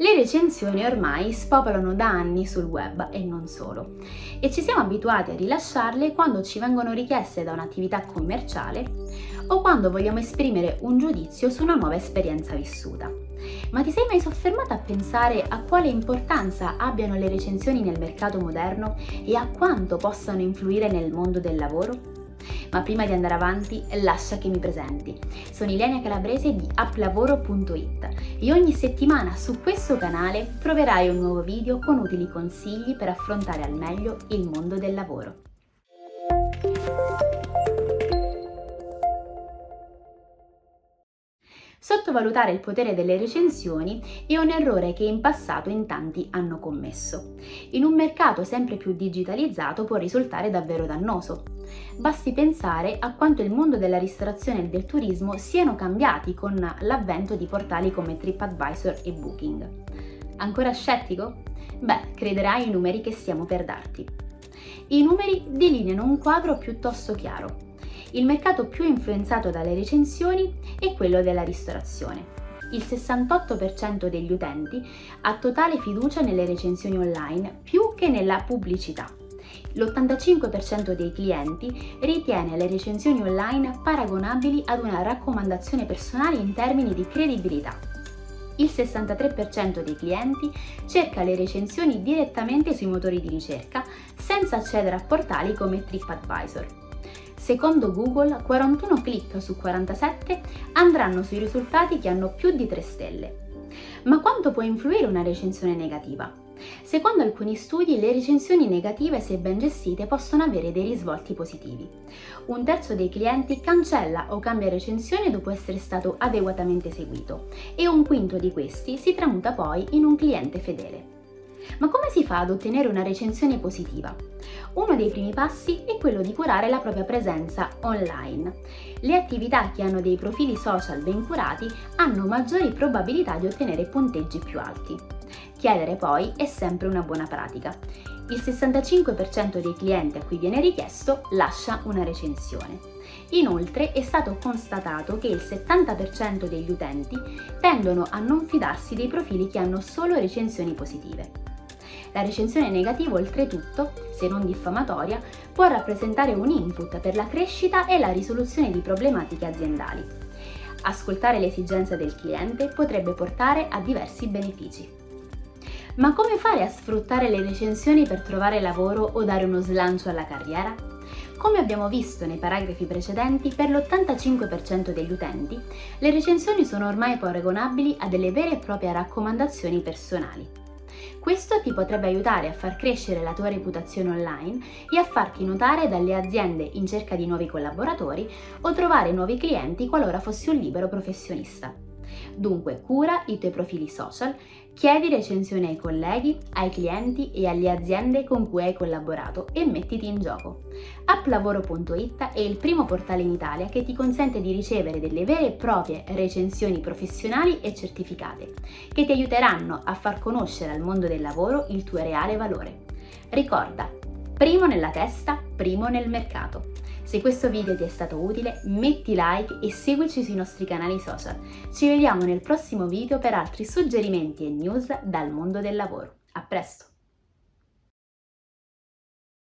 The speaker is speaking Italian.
Le recensioni ormai spopolano da anni sul web e non solo, e ci siamo abituati a rilasciarle quando ci vengono richieste da un'attività commerciale o quando vogliamo esprimere un giudizio su una nuova esperienza vissuta. Ma ti sei mai soffermata a pensare a quale importanza abbiano le recensioni nel mercato moderno e a quanto possano influire nel mondo del lavoro? Ma prima di andare avanti, lascia che mi presenti. Sono Ilenia Calabrese di applavoro.it e ogni settimana su questo canale troverai un nuovo video con utili consigli per affrontare al meglio il mondo del lavoro. Sottovalutare il potere delle recensioni è un errore che in passato in tanti hanno commesso. In un mercato sempre più digitalizzato può risultare davvero dannoso. Basti pensare a quanto il mondo della ristorazione e del turismo siano cambiati con l'avvento di portali come TripAdvisor e Booking. Ancora scettico? Beh, crederai ai numeri che stiamo per darti. I numeri delineano un quadro piuttosto chiaro il mercato più influenzato dalle recensioni è quello della ristorazione. Il 68% degli utenti ha totale fiducia nelle recensioni online più che nella pubblicità. L'85% dei clienti ritiene le recensioni online paragonabili ad una raccomandazione personale in termini di credibilità. Il 63% dei clienti cerca le recensioni direttamente sui motori di ricerca senza accedere a portali come TripAdvisor. Secondo Google, 41 click su 47 andranno sui risultati che hanno più di 3 stelle. Ma quanto può influire una recensione negativa? Secondo alcuni studi, le recensioni negative, se ben gestite, possono avere dei risvolti positivi. Un terzo dei clienti cancella o cambia recensione dopo essere stato adeguatamente seguito e un quinto di questi si tramuta poi in un cliente fedele. Ma come si fa ad ottenere una recensione positiva? Uno dei primi passi è quello di curare la propria presenza online. Le attività che hanno dei profili social ben curati hanno maggiori probabilità di ottenere punteggi più alti. Chiedere poi è sempre una buona pratica. Il 65% dei clienti a cui viene richiesto lascia una recensione. Inoltre è stato constatato che il 70% degli utenti tendono a non fidarsi dei profili che hanno solo recensioni positive. La recensione negativa, oltretutto, se non diffamatoria, può rappresentare un input per la crescita e la risoluzione di problematiche aziendali. Ascoltare le esigenze del cliente potrebbe portare a diversi benefici. Ma come fare a sfruttare le recensioni per trovare lavoro o dare uno slancio alla carriera? Come abbiamo visto nei paragrafi precedenti, per l'85% degli utenti, le recensioni sono ormai paragonabili a delle vere e proprie raccomandazioni personali. Questo ti potrebbe aiutare a far crescere la tua reputazione online e a farti notare dalle aziende in cerca di nuovi collaboratori o trovare nuovi clienti qualora fossi un libero professionista. Dunque cura i tuoi profili social, chiedi recensioni ai colleghi, ai clienti e alle aziende con cui hai collaborato e mettiti in gioco. Applavoro.it è il primo portale in Italia che ti consente di ricevere delle vere e proprie recensioni professionali e certificate, che ti aiuteranno a far conoscere al mondo del lavoro il tuo reale valore. Ricorda, primo nella testa, primo nel mercato. Se questo video ti è stato utile metti like e seguici sui nostri canali social. Ci vediamo nel prossimo video per altri suggerimenti e news dal mondo del lavoro. A presto!